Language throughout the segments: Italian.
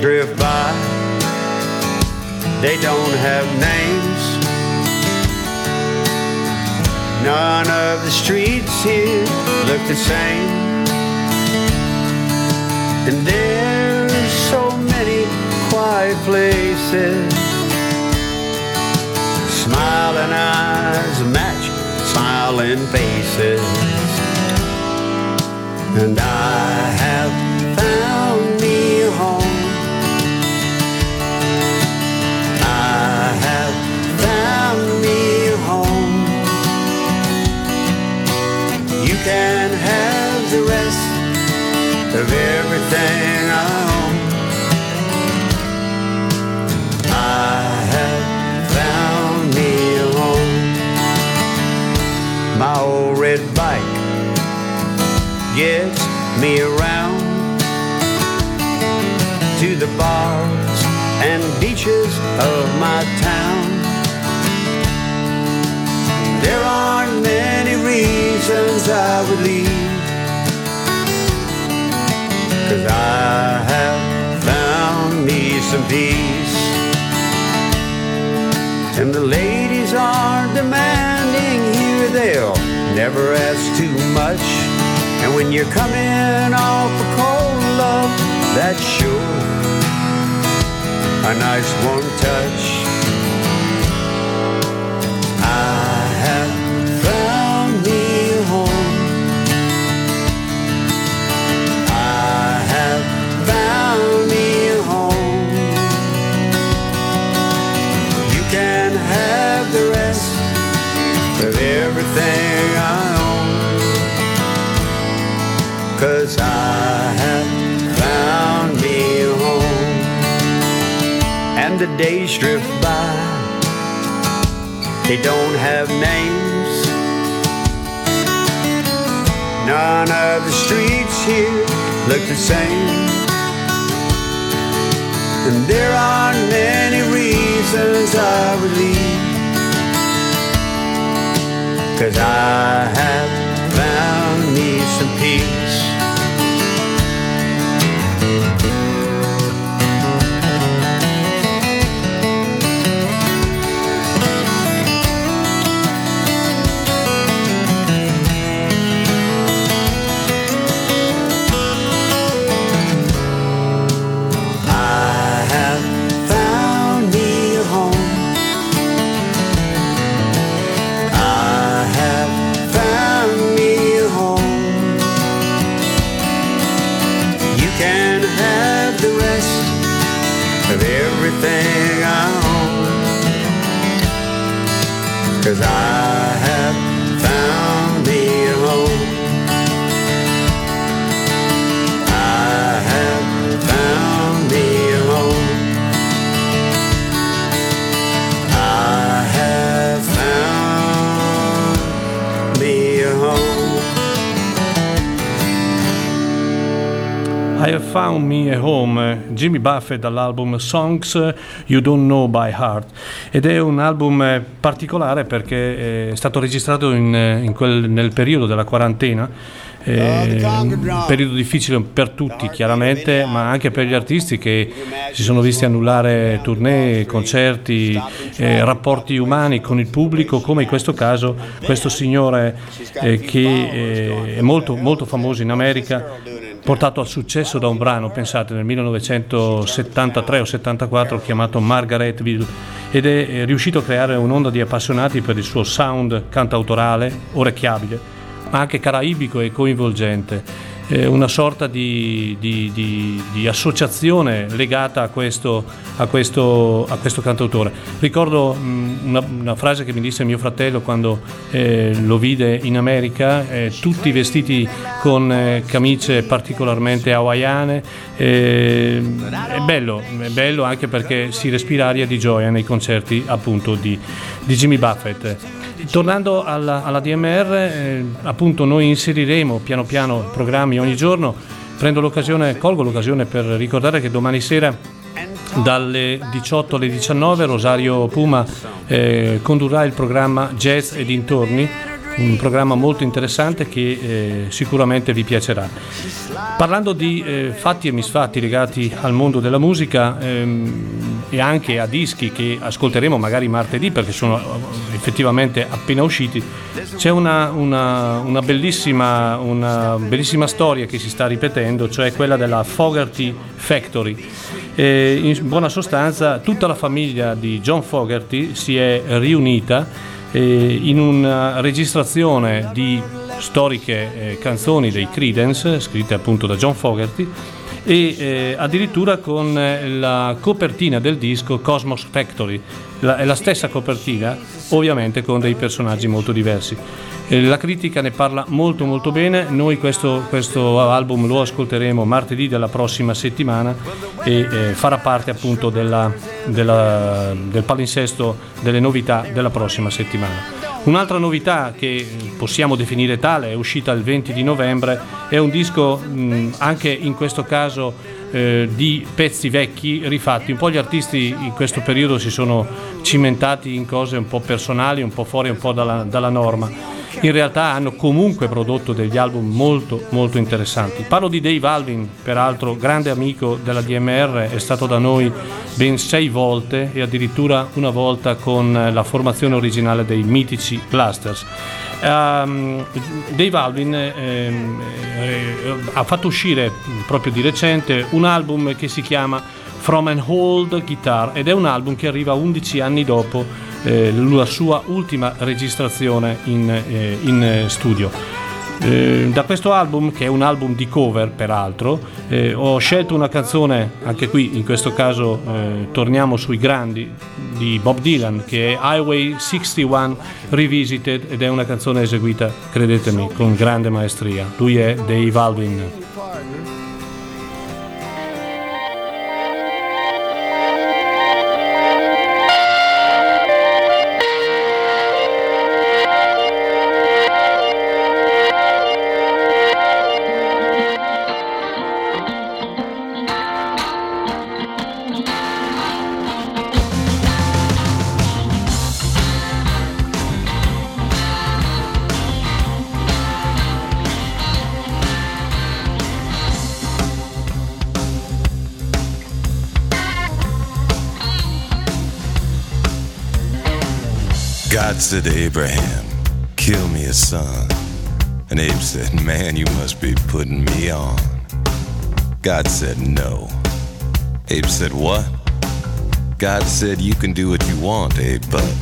drift by, they don't have names. None of the streets here look the same. And there's so many quiet places. Smiling eyes match smiling faces. And I have found of everything I own. I have found me a home. My old red bike gets me around to the bars and beaches of my town. There aren't many reasons I would leave. Cause I have found me some peace. And the ladies aren't demanding here, they'll never ask too much. And when you're coming off a cold love, that's sure a nice warm touch. They don't have names. None of the streets here look the same. And there aren't many reasons I would leave. Cause I have I Have Found Me a Home, Jimmy Buffett dall'album Songs You Don't Know by Heart. Ed è un album eh, particolare perché è stato registrato in, eh, in quel- nel periodo della quarantena, eh, un periodo difficile per tutti chiaramente, ma anche per gli artisti che si sono visti annullare tournée, concerti, eh, rapporti umani con il pubblico, come in questo caso questo signore eh, che è molto, molto famoso in America portato al successo da un brano, pensate, nel 1973 o 74 chiamato Margaretville ed è riuscito a creare un'onda di appassionati per il suo sound cantautorale, orecchiabile, ma anche caraibico e coinvolgente. Eh, una sorta di, di- di- di associazione legata a questo, a questo- a questo cantautore. Ricordo mh, una, una frase che mi disse mio fratello quando eh, lo vide in America, eh, tutti vestiti con eh, camicie particolarmente hawaiane. eh, è bello, è bello anche perché si respira aria di gioia nei concerti appunto di, di Jimmy Buffett. Tornando alla, alla DMR, eh, appunto noi inseriremo piano piano programmi ogni giorno. Prendo l'occasione, colgo l'occasione per ricordare che domani sera dalle 18 alle 19 Rosario Puma eh, condurrà il programma Jazz e dintorni, un programma molto interessante che eh, sicuramente vi piacerà. Parlando di eh, fatti e misfatti legati al mondo della musica ehm, e anche a dischi che ascolteremo magari martedì perché sono eh, effettivamente appena usciti, c'è una, una, una, bellissima, una bellissima storia che si sta ripetendo, cioè quella della Fogarty Factory. E in buona sostanza tutta la famiglia di John Fogarty si è riunita eh, in una registrazione di storiche eh, canzoni dei Creedence, scritte appunto da John Fogerty, e eh, addirittura con eh, la copertina del disco Cosmos Factory, la, è la stessa copertina, ovviamente con dei personaggi molto diversi. Eh, la critica ne parla molto molto bene, noi questo, questo, album lo ascolteremo martedì della prossima settimana e eh, farà parte appunto della, della, del palinsesto delle novità della prossima settimana. Un'altra novità che possiamo definire tale è uscita il 20 di novembre, è un disco mh, anche in questo caso eh, di pezzi vecchi rifatti. Un po' gli artisti in questo periodo si sono cimentati in cose un po' personali, un po' fuori un po' dalla, dalla norma in realtà hanno comunque prodotto degli album molto molto interessanti. Parlo di Dave Alvin, peraltro grande amico della DMR, è stato da noi ben sei volte e addirittura una volta con la formazione originale dei mitici Blasters. Um, Dave Alvin eh, eh, ha fatto uscire proprio di recente un album che si chiama From an Old Guitar ed è un album che arriva 11 anni dopo eh, la sua ultima registrazione in, eh, in studio. Eh, da questo album, che è un album di cover peraltro, eh, ho scelto una canzone, anche qui in questo caso eh, torniamo sui grandi, di Bob Dylan, che è Highway 61 Revisited ed è una canzone eseguita, credetemi, con grande maestria. Lui è Dave Alvin. Said to Abraham, Kill me a son. And Abe said, Man, you must be putting me on. God said, No. Abe said, What? God said, You can do what you want, Abe, but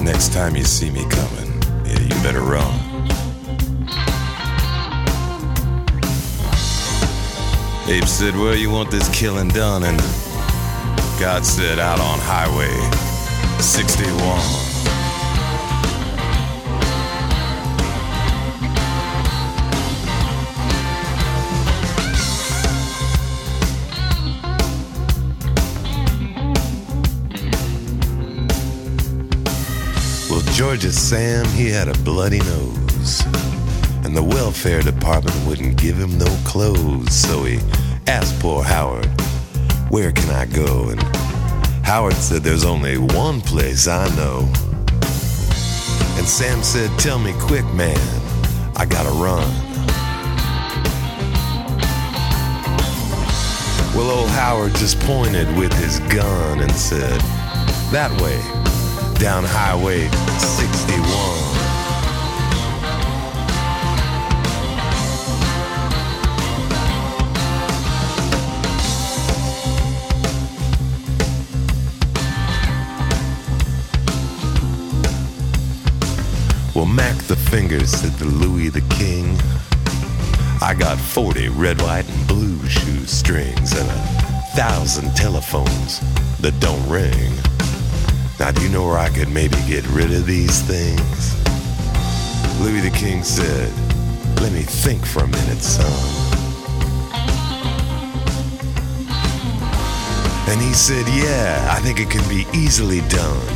next time you see me coming, yeah, you better run. Abe said, Where you want this killing done? And God said, Out on highway 61. Well, George's Sam, he had a bloody nose. And the welfare department wouldn't give him no clothes. So he asked poor Howard, Where can I go? And Howard said, There's only one place I know. And Sam said, Tell me quick, man, I gotta run. Well, old Howard just pointed with his gun and said, That way, down Highway 61. Fingers said to Louis the King, I got 40 red, white, and blue shoestrings and a thousand telephones that don't ring. Now, do you know where I could maybe get rid of these things? Louis the King said, Let me think for a minute, son. And he said, Yeah, I think it can be easily done.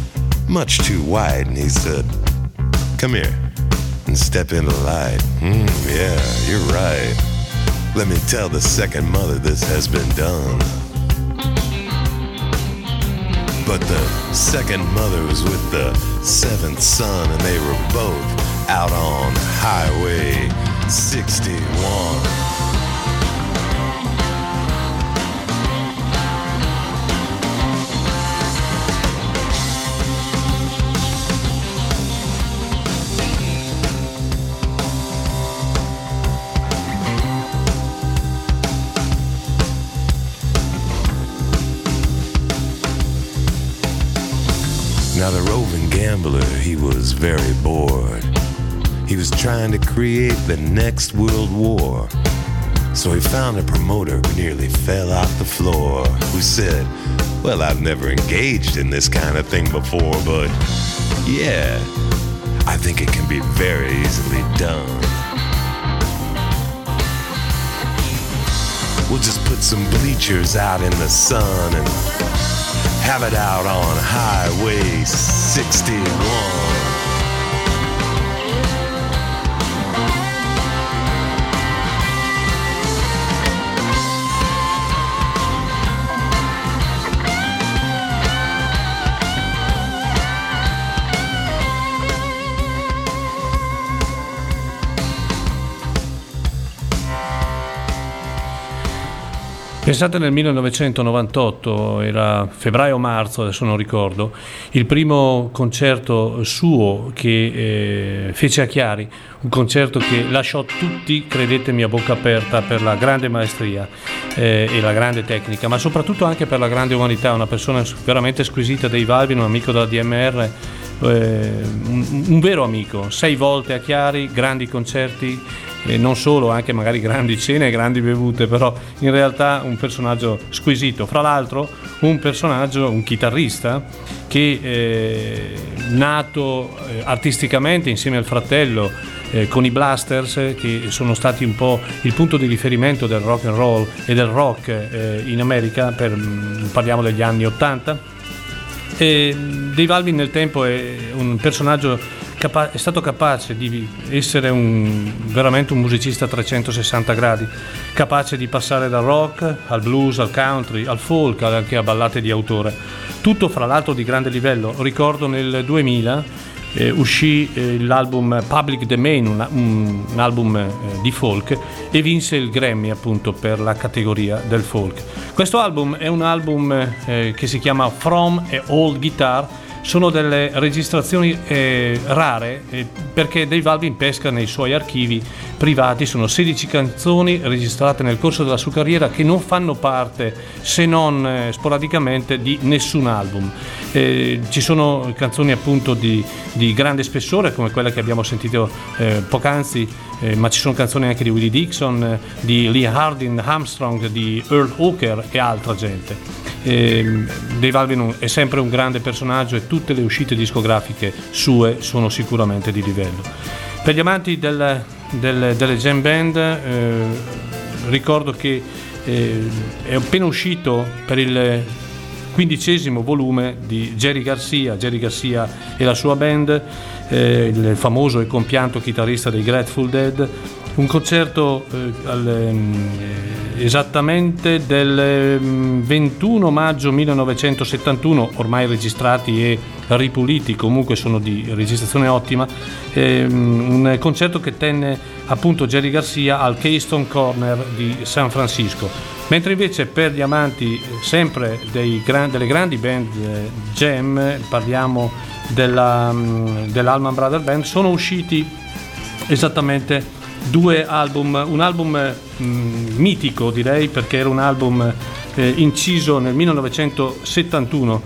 much too wide, And he said, Come here and step into the light. Mm, yeah, you're right. Let me tell the second mother this has been done. But the second mother was with the seventh son, and they were both out on Highway 61. Now, the roving gambler, he was very bored. He was trying to create the next world war. So he found a promoter who nearly fell off the floor, who said, Well, I've never engaged in this kind of thing before, but yeah, I think it can be very easily done. We'll just put some bleachers out in the sun and have it out on Highway 61. Pensate nel 1998, era febbraio-marzo, adesso non ricordo, il primo concerto suo che eh, fece a Chiari, un concerto che lasciò tutti, credetemi, a bocca aperta per la grande maestria eh, e la grande tecnica, ma soprattutto anche per la grande umanità, una persona veramente squisita dei Valvin, un amico della DMR, eh, un, un vero amico, sei volte a Chiari, grandi concerti e non solo, anche magari grandi cene e grandi bevute, però in realtà un personaggio squisito. Fra l'altro un personaggio, un chitarrista che eh, nato eh, artisticamente insieme al fratello eh, con i Blasters che sono stati un po' il punto di riferimento del rock and roll e del rock eh, in America, per, parliamo degli anni 80. E Dave Alvin nel tempo è un personaggio capa- è stato capace di essere un, veramente un musicista a 360 gradi, capace di passare dal rock al blues, al country, al folk, anche a ballate di autore. Tutto fra l'altro di grande livello. Ricordo nel 2000 eh, uscì eh, l'album Public Domain, un, un, un album eh, di folk, e vinse il Grammy appunto per la categoria del folk. Questo album è un album eh, che si chiama From a Old Guitar sono delle registrazioni eh, rare eh, perché Dave Alvin pesca nei suoi archivi privati, sono 16 canzoni registrate nel corso della sua carriera che non fanno parte, se non eh, sporadicamente, di nessun album. Eh, ci sono canzoni appunto di, di, grande spessore come quella che abbiamo sentito eh, poc'anzi, eh, ma ci sono canzoni anche di Willie Dixon, di Lee Hardin, Armstrong, di Earl Hooker e altra gente. Eh, Dave Alvin è sempre un grande personaggio e tutte le uscite discografiche sue sono sicuramente di livello. Per gli amanti del, del, delle jam band eh, ricordo che eh, è appena uscito per il quindicesimo volume di Jerry Garcia, Jerry Garcia e la sua band, eh, il famoso e compianto chitarrista dei Grateful Dead, un concerto eh, al, eh, esattamente del 21 mm, maggio 1971, ormai registrati e ripuliti, comunque sono di registrazione ottima, eh, un concerto che tenne appunto Jerry Garcia al Keystone Corner di San Francisco. Mentre invece per gli amanti eh, sempre gran, delle grandi band eh, jam, parliamo della, mm, dell'Alman Brother Band, sono usciti esattamente due album, un album mh, mm, mitico direi perché era un album eh, inciso nel 1971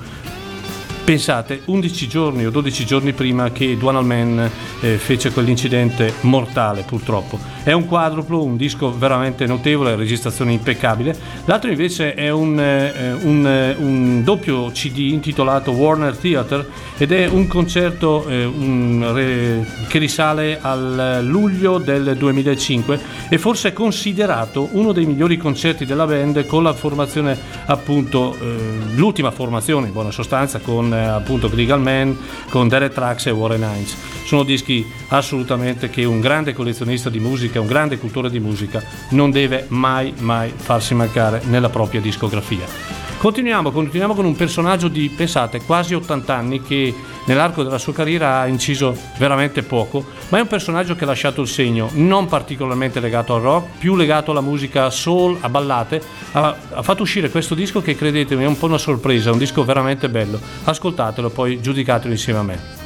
Pensate, 11 giorni o 12 giorni prima che Duanal Man eh, fece quell'incidente mortale purtroppo. È un quadruplo, un disco veramente notevole, registrazione impeccabile. L'altro invece è un, eh, un, eh, un doppio CD intitolato Warner Theatre ed è un concerto eh, un, re, che risale al luglio del 2005 e forse è considerato uno dei migliori concerti della band con la formazione appunto eh, l'ultima formazione in buona sostanza con appunto Grigal Man, con Derek Trax e Warren Hines. Sono dischi assolutamente che un grande collezionista di musica, un grande cultore di musica non deve mai mai farsi mancare nella propria discografia. Continuiamo, continuiamo con un personaggio di, pensate, quasi 80 anni che nell'arco della sua carriera ha inciso veramente poco, ma è un personaggio che ha lasciato il segno, non particolarmente legato al rock, più legato alla musica soul, a ballate. Ha, ha fatto uscire questo disco che credetemi è un po' una sorpresa, un disco veramente bello. Ascoltatelo, poi giudicatelo insieme a me.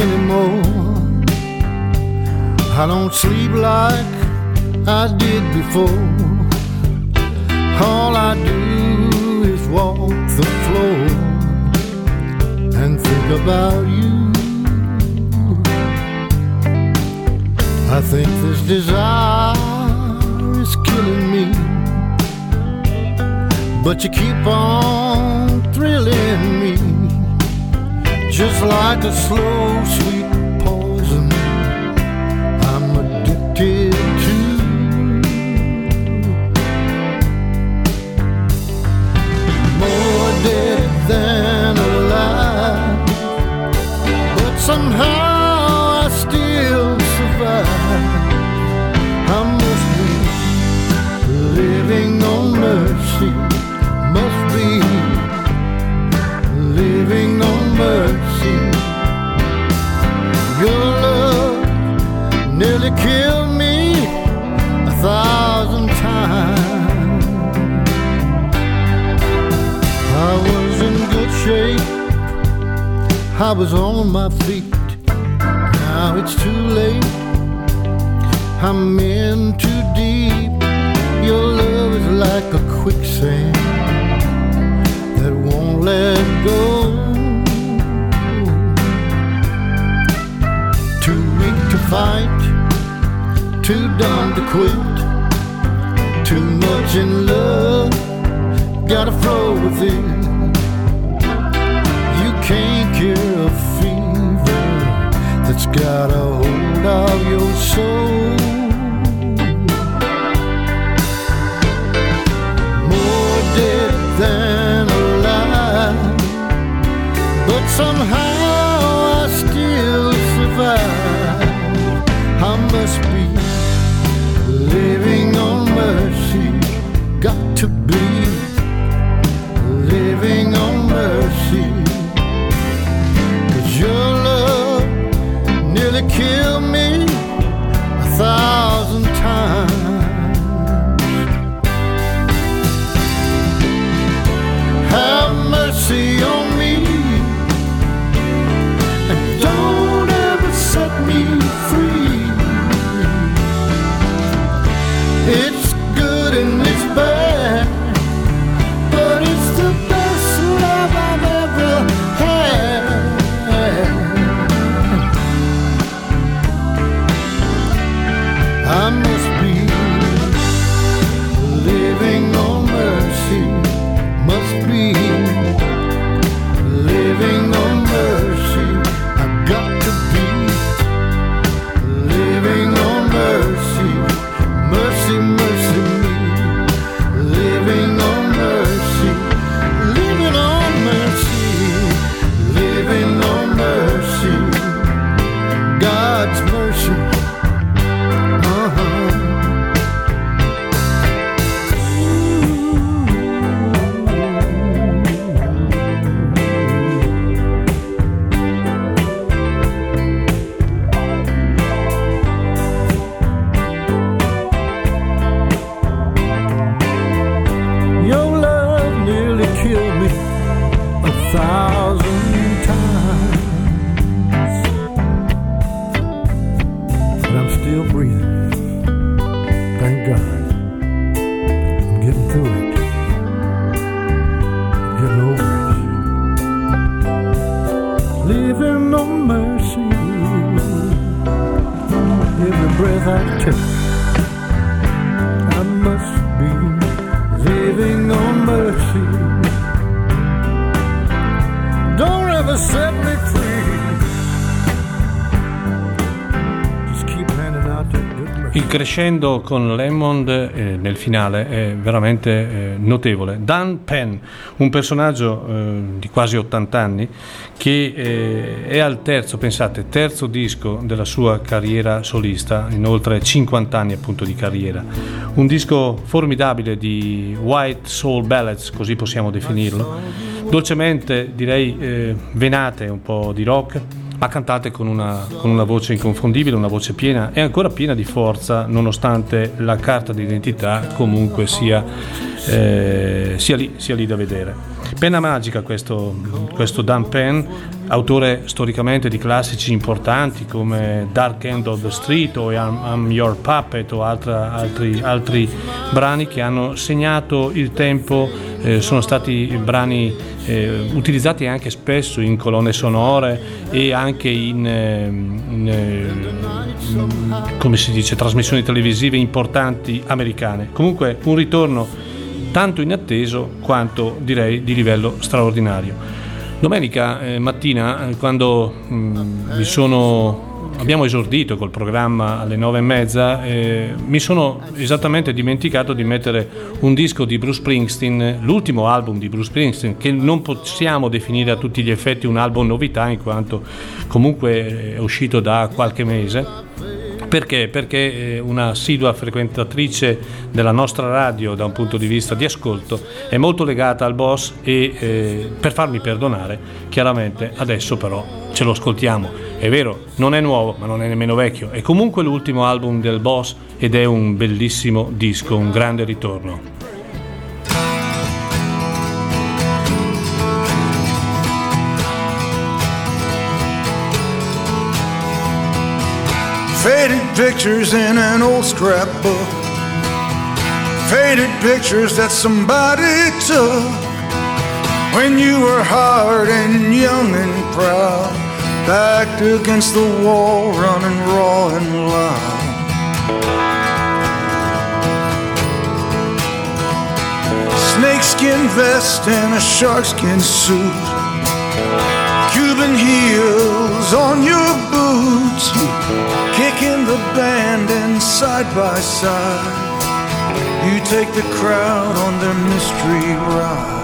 Anymore. I don't sleep like I did before. All I do is walk the floor and think about you. I think this desire is killing me. But you keep on just like a slow, sweet killed me a thousand times. I was in good shape, I was on my feet. Now it's too late, I'm in too deep. Your love is like a quicksand that won't let go. Too weak to fight, too dumb to quit, too much in love, gotta flow with it. You can't cure a fever that's got a hold of your soul. More dead than alive, but somehow breath I. I must crescendo con Lemond eh, nel finale è veramente eh, notevole. Dan Penn, un personaggio eh, di quasi 80 anni che eh, è al terzo, pensate, terzo disco della sua carriera solista, in oltre 50 anni appunto di carriera. Un disco formidabile di White Soul Ballads, così possiamo definirlo. Dolcemente, direi, eh, venate un po' di rock ma cantate con una, con una voce inconfondibile, una voce piena e ancora piena di forza, nonostante la carta d'identità comunque sia, eh, sia, lì, sia lì da vedere. Penna magica questo, questo Dan Penn, autore storicamente di classici importanti come Dark End of the Street o I'm, I'm Your Puppet o altra, altri, altri brani che hanno segnato il tempo, eh, sono stati brani eh, utilizzati anche spesso in colonne sonore e anche in, eh, in, eh, in, dice, trasmissioni televisive importanti americane. Comunque un ritorno tanto inatteso quanto direi di livello straordinario. Domenica eh, mattina, eh, quando mh, mi sono abbiamo esordito col programma alle nove e mezza, eh, mi sono esattamente dimenticato di mettere un disco di Bruce Springsteen, l'ultimo album di Bruce Springsteen, che non possiamo definire a tutti gli effetti un album novità, in quanto comunque è uscito da qualche mese. Perché? Perché eh, una assidua frequentatrice della nostra radio da un punto di vista di ascolto è molto legata al boss e eh, per farmi perdonare, chiaramente adesso però ce lo ascoltiamo. È vero, non è nuovo, ma non è nemmeno vecchio. È comunque l'ultimo album del boss ed è un bellissimo disco, un grande ritorno. Faded pictures in an old scrapbook. Faded pictures that somebody took when you were hard and young and proud. Backed against the wall, running raw and loud. Snakeskin vest and a sharkskin suit. Cuban heels on your boots. Kicking the band and side by side. You take the crowd on their mystery ride.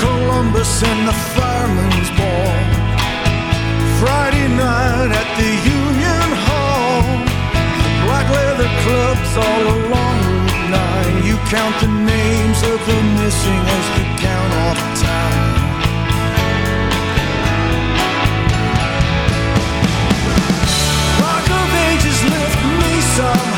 Columbus and the Fireman's Ball. Friday night at the Union Hall. Black leather clubs all along Route 9. You count the names of the missing as you count off time. Rock of ages lift me somehow.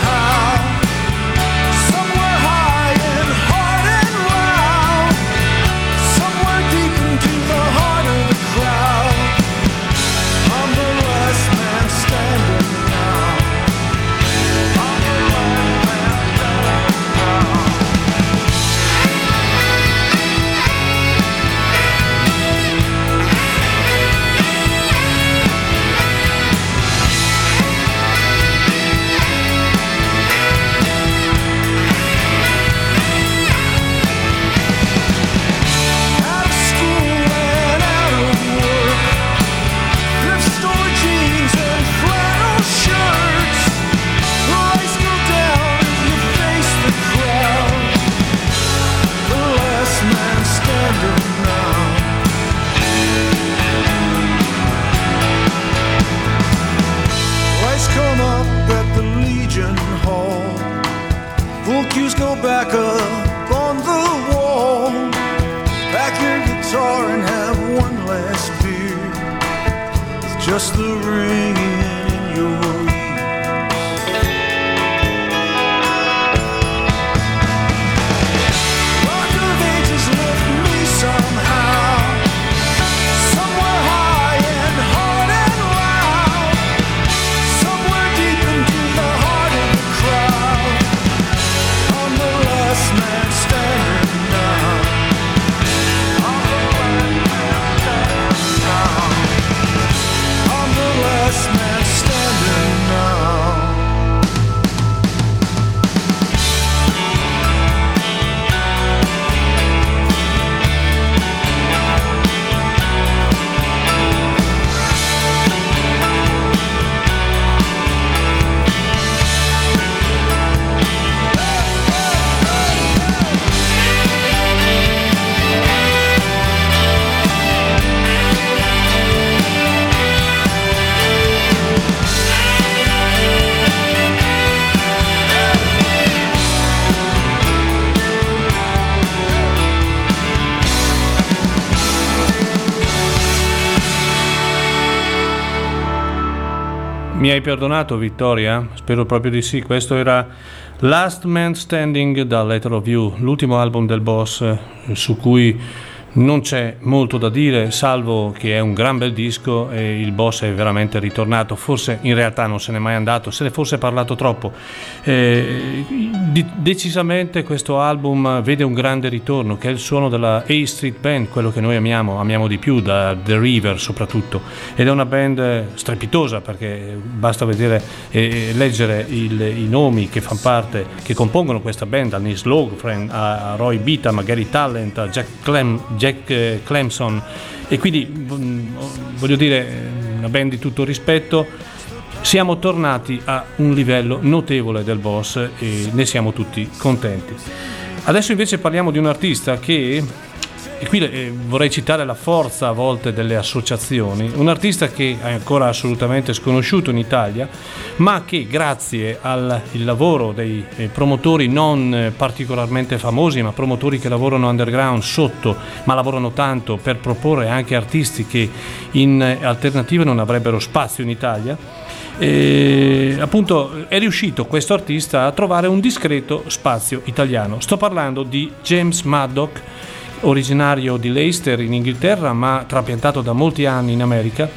Hai perdonato Vittoria? Spero proprio di sì. Questo era Last Man Standing da Letter of You, l'ultimo album del boss eh, su cui non c'è molto da dire, salvo che è un gran bel disco e il boss è veramente ritornato. Forse in realtà non se n'è mai andato, se ne fosse parlato troppo. Eh, decisamente questo album vede un grande ritorno, che è il suono della A Street Band, quello che noi amiamo, amiamo di più, da The River soprattutto. Ed è una band strepitosa perché basta vedere e leggere il, i nomi che fanno parte, che compongono questa band, da Nils Logren a Roy Bita, a Gary Talent, a Jack Clem Jack eh, Clemson. E quindi mm, voglio dire una band di tutto rispetto siamo tornati a un livello notevole del boss e ne siamo tutti contenti. Adesso invece parliamo di un artista che e qui eh, vorrei citare la forza a volte delle associazioni, un artista che è ancora assolutamente sconosciuto in Italia, ma che grazie al lavoro dei eh, promotori non eh, particolarmente famosi, ma promotori che lavorano underground sotto, ma lavorano tanto per proporre anche artisti che in alternative non avrebbero spazio in Italia, e, appunto è riuscito questo artista a trovare un discreto spazio italiano. Sto parlando di James Maddock originario di Leicester in Inghilterra ma trapiantato da molti anni in America.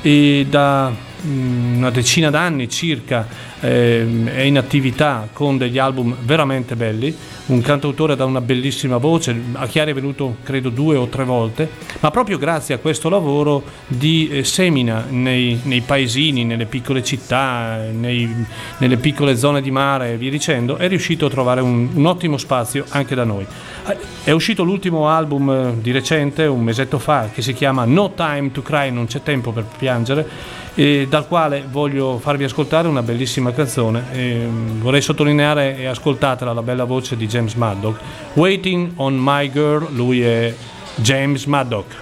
E da mm, una decina d'anni circa eh, è in attività con degli album veramente belli un cantautore da una bellissima voce, a Chiari è venuto credo due o tre volte, ma proprio grazie a questo lavoro di eh, semina nei, nei, paesini, nelle piccole città, nei, nelle piccole zone di mare e via dicendo, è riuscito a trovare un, un ottimo spazio anche da noi. Eh, è uscito l'ultimo album eh, di recente, un mesetto fa, che si chiama No Time to Cry, non c'è tempo per piangere e dal quale voglio farvi ascoltare una bellissima canzone. E vorrei sottolineare e ascoltatela la bella voce di James Maddock. Waiting on My Girl, lui è James Maddock.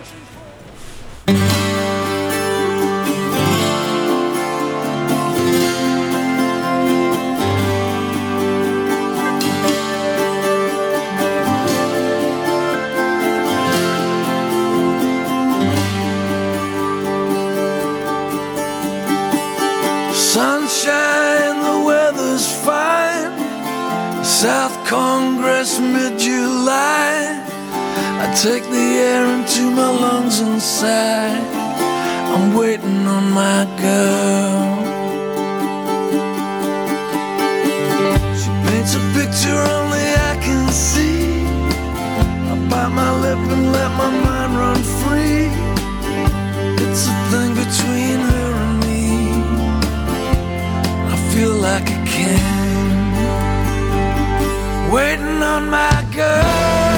Waiting on my girl.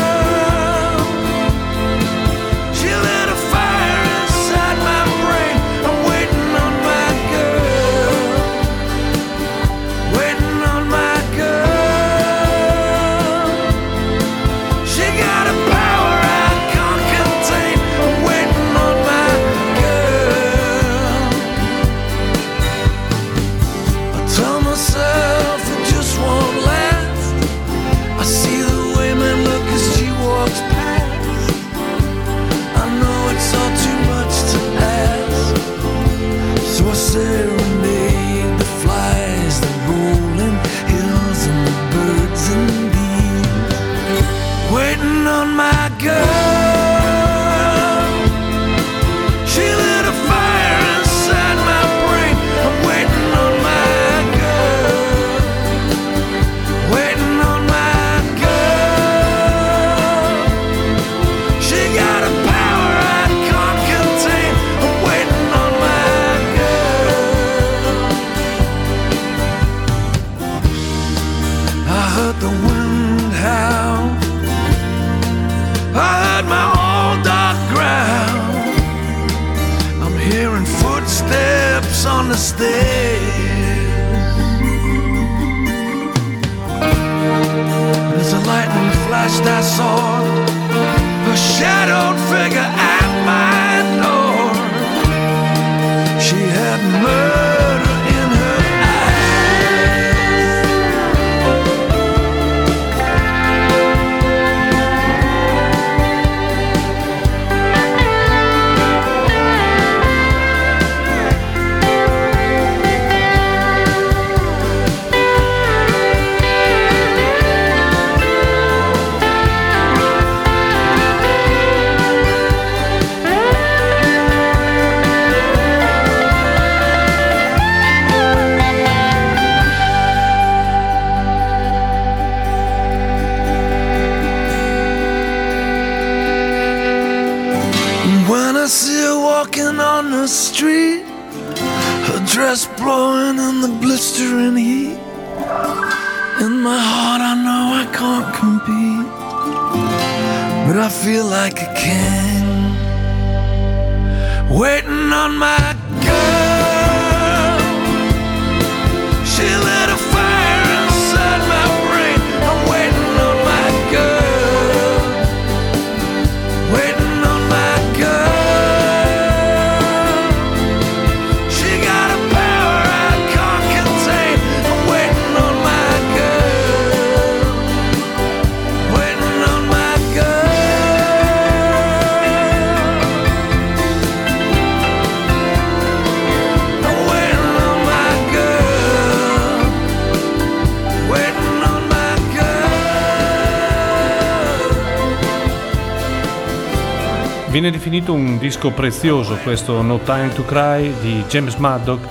Viene definito un disco prezioso questo No Time to Cry di James Maddock,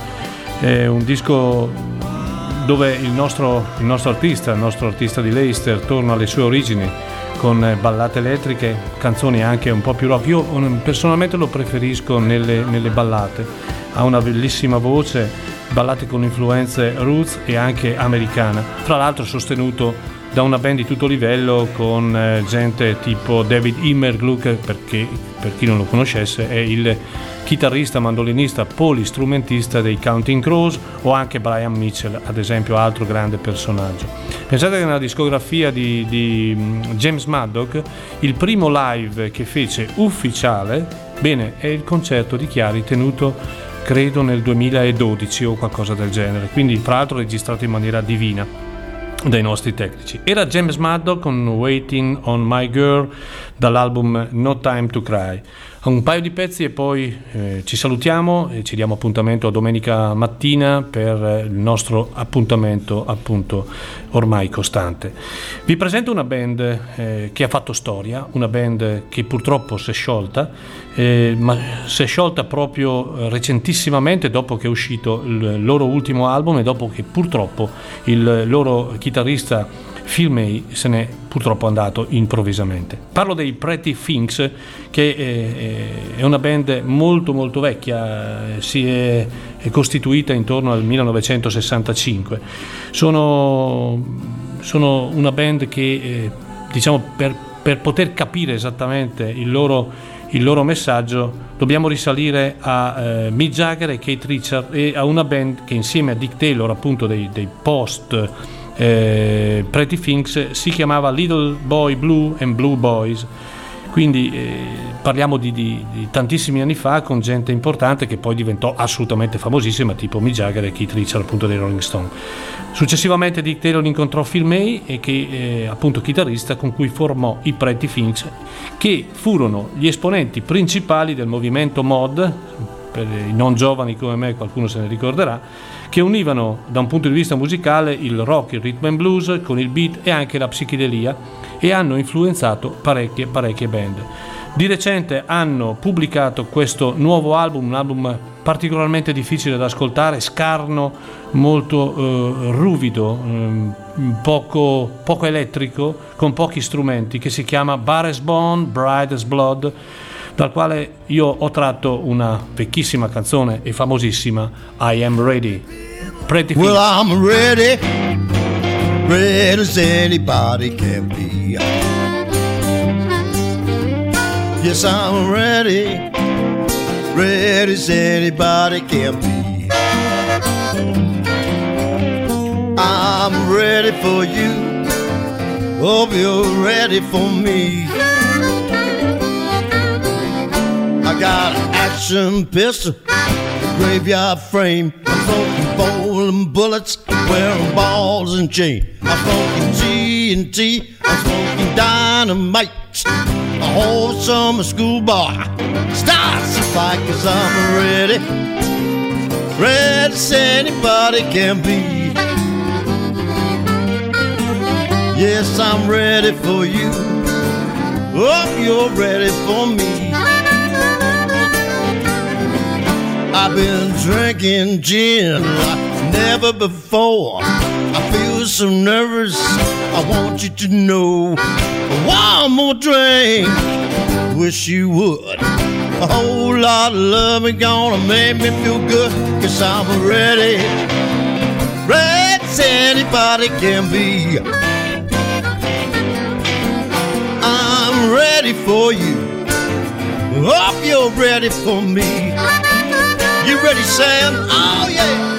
è un disco dove il nostro, il nostro artista, il nostro artista di Leicester torna alle sue origini con ballate elettriche, canzoni anche un po' più rock. Io um, personalmente lo preferisco nelle, nelle ballate, ha una bellissima voce, ballate con influenze roots e anche americana. Fra l'altro sostenuto da una band di tutto livello con eh, gente tipo David Immergluck, perché per chi non lo conoscesse è il chitarrista, mandolinista, polistrumentista dei Counting Crows o anche Brian Mitchell, ad esempio, altro grande personaggio. Pensate che nella discografia di, di mm, James Maddock il primo live che fece ufficiale, bene, è il concerto di Chiari tenuto credo nel 2012 o qualcosa del genere, quindi fra l'altro registrato in maniera divina dai nostri tecnici. Era James Maddock con Waiting on My Girl dall'album No Time to Cry. Un paio di pezzi e poi eh, ci salutiamo e ci diamo appuntamento a domenica mattina per eh, il nostro appuntamento appunto ormai costante. Vi presento una band eh, che ha fatto storia, una band che purtroppo si è sciolta, eh, ma si è sciolta proprio recentissimamente dopo che è uscito il loro ultimo album e dopo che purtroppo il loro chitarrista Phil May se n'è purtroppo andato improvvisamente. Parlo dei Pretty Things, che è, è una band molto molto vecchia, si è, costituita intorno al 1965. Sono, sono una band che, eh, diciamo, per, per poter capire esattamente il loro il loro messaggio, dobbiamo risalire a eh, Mick Jagger e Kate Richard e a una band che insieme a Dick Taylor, appunto dei, dei post eh, Pretty Things, si chiamava Little Boy Blue and Blue Boys. Quindi eh, parliamo di, di, di, tantissimi anni fa con gente importante che poi diventò assolutamente famosissima, tipo Mick Jagger e Keith Richard, appunto dei Rolling Stone. Successivamente Dick Taylor incontrò Phil May, e che eh, appunto chitarrista con cui formò i Pretty Things, che furono gli esponenti principali del movimento mod, per i non giovani come me qualcuno se ne ricorderà, che univano da un punto di vista musicale il rock, il rhythm and blues con il beat e anche la psichedelia e hanno influenzato parecchie parecchie band. Di recente hanno pubblicato questo nuovo album, un album particolarmente difficile da ascoltare, scarno, molto eh, ruvido, eh, poco, poco elettrico, con pochi strumenti, che si chiama Bar as Bone, Bride as Blood, dal quale io ho tratto una vecchissima canzone e famosissima I Am Ready. Pretty Well, I'm ready, ready as anybody can be. Yes, I'm ready, ready as anybody can be. I'm ready for you. Hope you're ready for me. I got an action pistol, a graveyard frame. I'm smoking bowling bullets, wearing balls and chain. I'm smoking TNT, I'm smoking dynamite. A whole summer school boy starts to fight cause I'm ready. Ready as anybody can be. Yes, I'm ready for you. Oh, you're ready for me. I've been drinking gin like never before. I feel so nervous. I want you to know. One more drink. Wish you would. A whole lot of love is gonna make me feel good, cause I'm ready. Ready as anybody can be. I'm ready for you. Hope you're ready for me. You ready, Sam? Oh, yeah.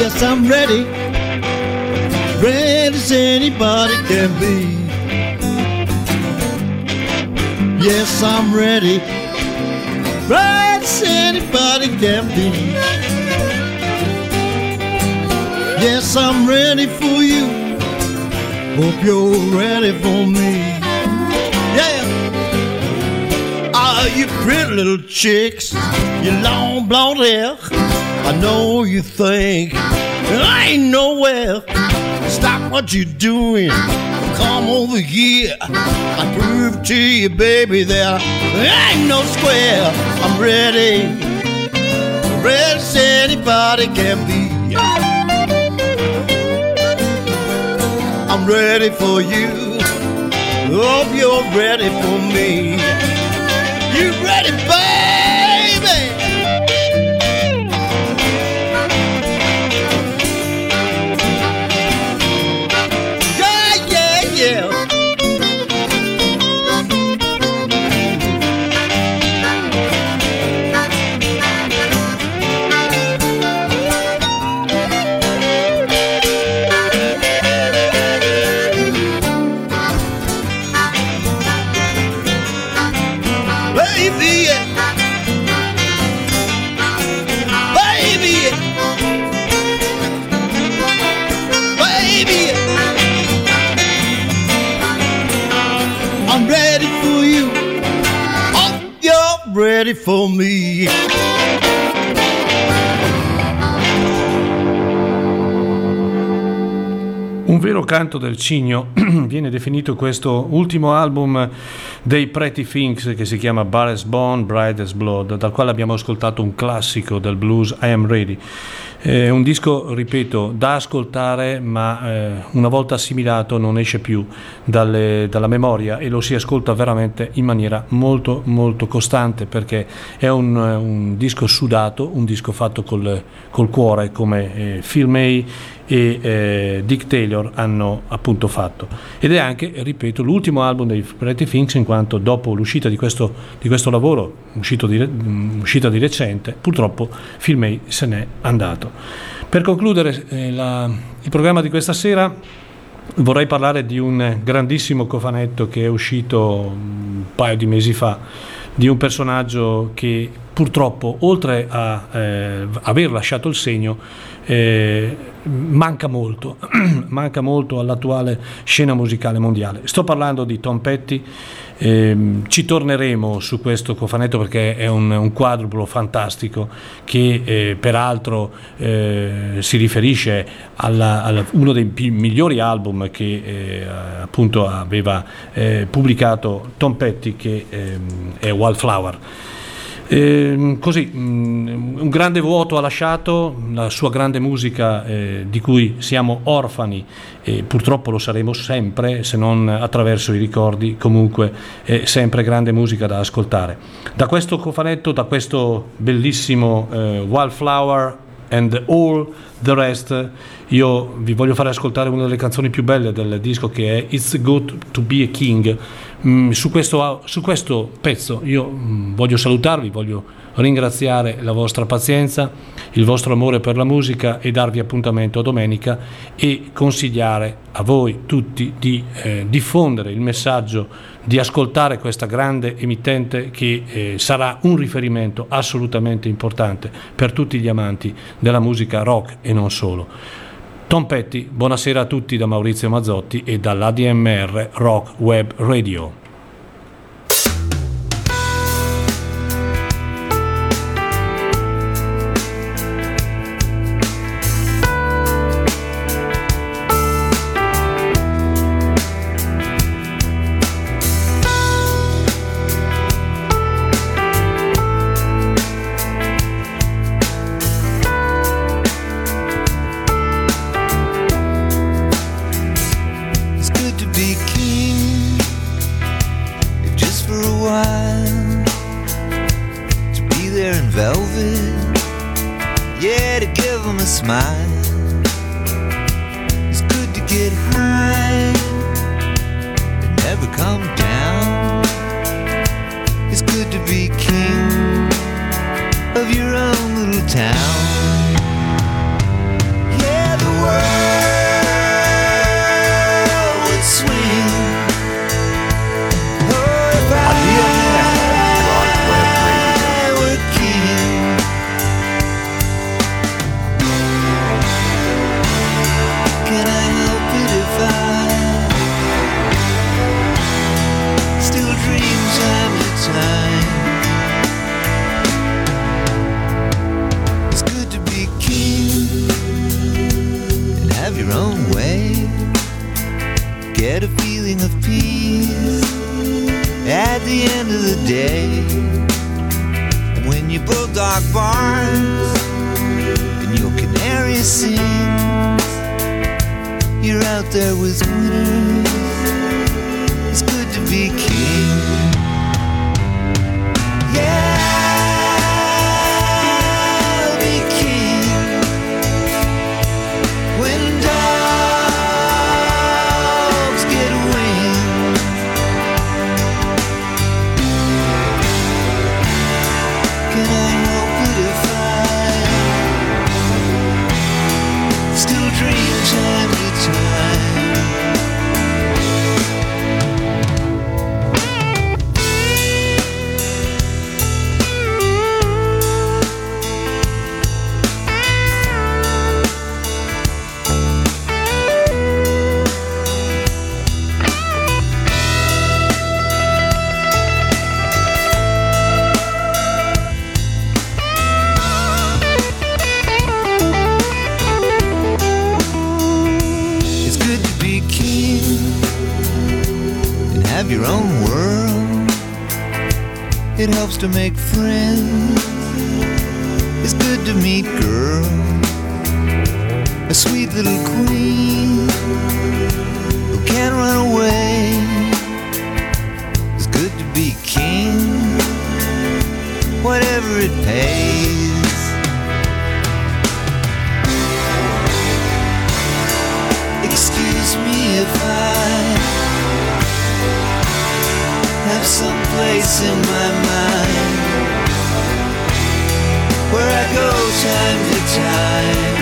Yes, I'm ready. Anybody can be. Yes, I'm ready. Ready as anybody can be. Yes, I'm ready for you. Hope you're ready for me. Yeah. Ah, you pretty little chicks, you long blonde hair. I know you think I ain't nowhere. What you're doing. Come over here. I prove to you, baby, that there ain't no square. I'm ready. Ready as anybody can be. I'm ready for you. Hope you're ready for me. You ready, canto del cigno viene definito questo ultimo album dei Pretty Things che si chiama Barres Bone, Bride Blood, dal quale abbiamo ascoltato un classico del blues, I Am Ready. È un disco, ripeto, da ascoltare, ma eh, una volta assimilato non esce più dalle- dalla memoria e lo si ascolta veramente in maniera molto molto costante perché è un, un disco sudato, un disco fatto col, col cuore come eh, Phil May e eh, Dick Taylor hanno appunto fatto ed è anche, ripeto, l'ultimo album dei Pretty Things in quanto dopo l'uscita di questo, di questo lavoro, di, mh, uscita di recente, purtroppo Phil May se n'è andato. Per concludere eh, la- il programma di questa sera vorrei parlare di un grandissimo cofanetto che è uscito un paio di mesi fa di un personaggio che purtroppo oltre a eh, aver lasciato il segno eh, manca molto manca molto all'attuale scena musicale mondiale sto parlando di Tom Petty ehm, ci torneremo su questo cofanetto perché è un, un quadruplo fantastico che eh, peraltro eh, si riferisce a uno dei pi- migliori album che eh, appunto aveva eh, pubblicato Tom Petty che ehm, è Wildflower. Ehm, così, mm, un grande vuoto ha lasciato la sua grande musica eh, di cui siamo orfani e purtroppo lo saremo sempre se non attraverso i ricordi, comunque è sempre grande musica da ascoltare. Da questo cofanetto, da questo bellissimo eh, Wildflower and All the Rest, io vi voglio fare ascoltare una delle canzoni più belle del disco che è It's Good to Be a King. Mm, su, questo, su questo pezzo io mm, voglio salutarvi, voglio ringraziare la vostra pazienza, il vostro amore per la musica e darvi appuntamento a domenica e consigliare a voi tutti di eh, diffondere il messaggio, di ascoltare questa grande emittente che eh, sarà un riferimento assolutamente importante per tutti gli amanti della musica rock e non solo. Tom Petty, buonasera a tutti da Maurizio Mazzotti e dall'ADMR Rock Web Radio. wearing velvet. Yeah, to give him a smile. It's good to get high and never come down. It's good to be king of your own little town. Day. When your bulldog barks and your canary sings, you're out there with winners. To make friends. It's good to meet girl, a sweet little queen who can't run away. It's good to be king, whatever it pays. Excuse me if I have some place in my mind where I go time to time.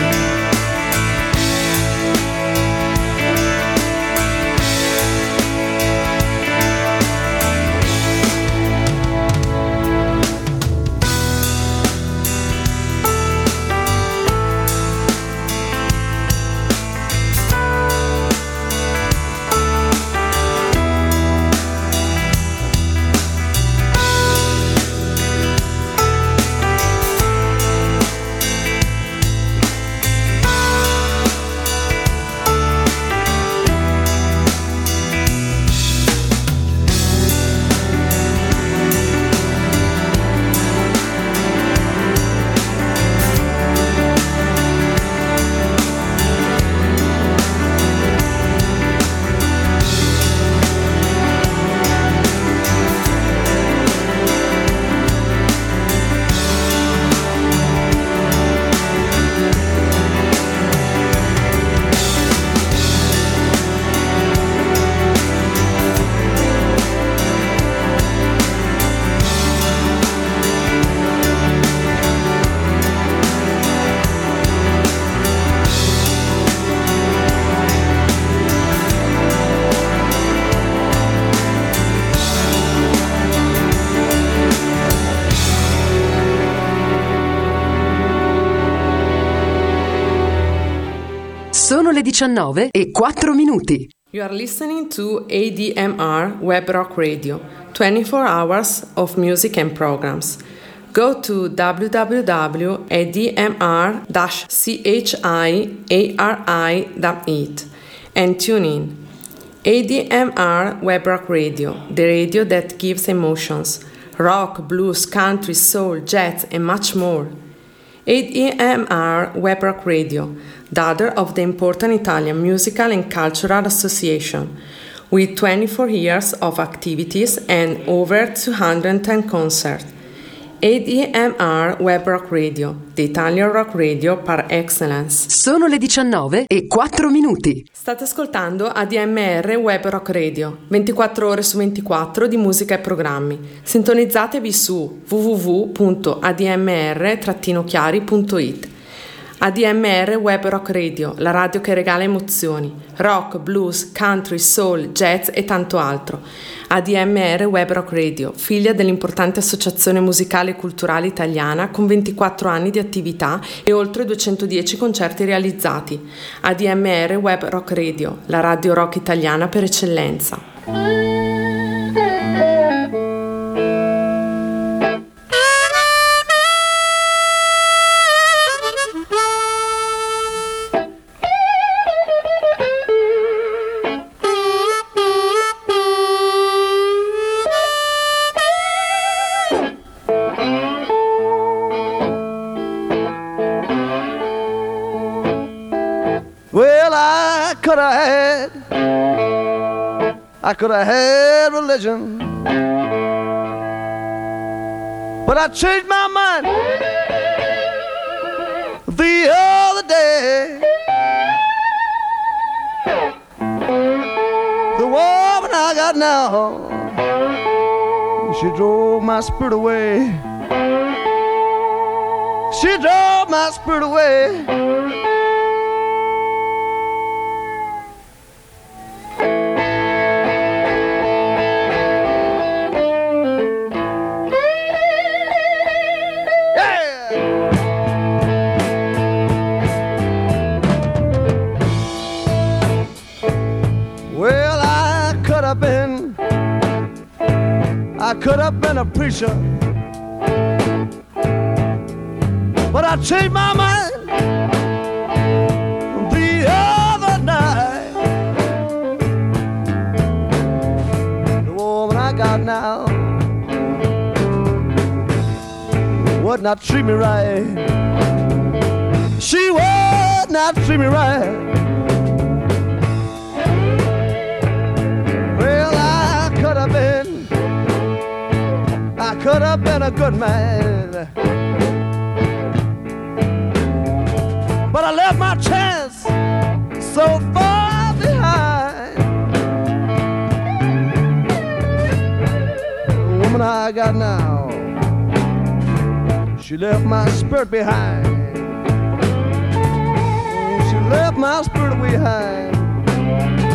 19 e 4 minuti. You are listening to ADMR Web Rock Radio, 24 hours of music and programs. Go to www.admr-chiari.it and tune in. ADMR Web Rock Radio, the radio that gives emotions rock, blues, country, soul, jazz, and much more. ADMR Web Rock Radio, daughter of the important Italian Musical and Cultural Association, with 24 years of activities and over 210 concerts. ADMR Web Rock Radio, the Italian rock radio par excellence. Sono le 19 e 4 minuti. State ascoltando ADMR Web Rock Radio, 24 ore su 24 di musica e programmi. Sintonizzatevi su www.admr-chiari.it. ADMR Web Rock Radio, la radio che regala emozioni, rock, blues, country, soul, jazz e tanto altro. ADMR Web Rock Radio, figlia dell'importante associazione musicale e culturale italiana con 24 anni di attività e oltre 210 concerti realizzati. ADMR Web Rock Radio, la radio rock italiana per eccellenza. Could have had religion. But I changed my mind the other day. The woman I got now, she drove my spirit away. She drove my spirit away. A preacher. But I changed my mind the other night. The woman I got now would not treat me right. She would not treat me right. Could have been a good man. But I left my chance so far behind. The woman I got now, she left my spirit behind. She left my spirit behind.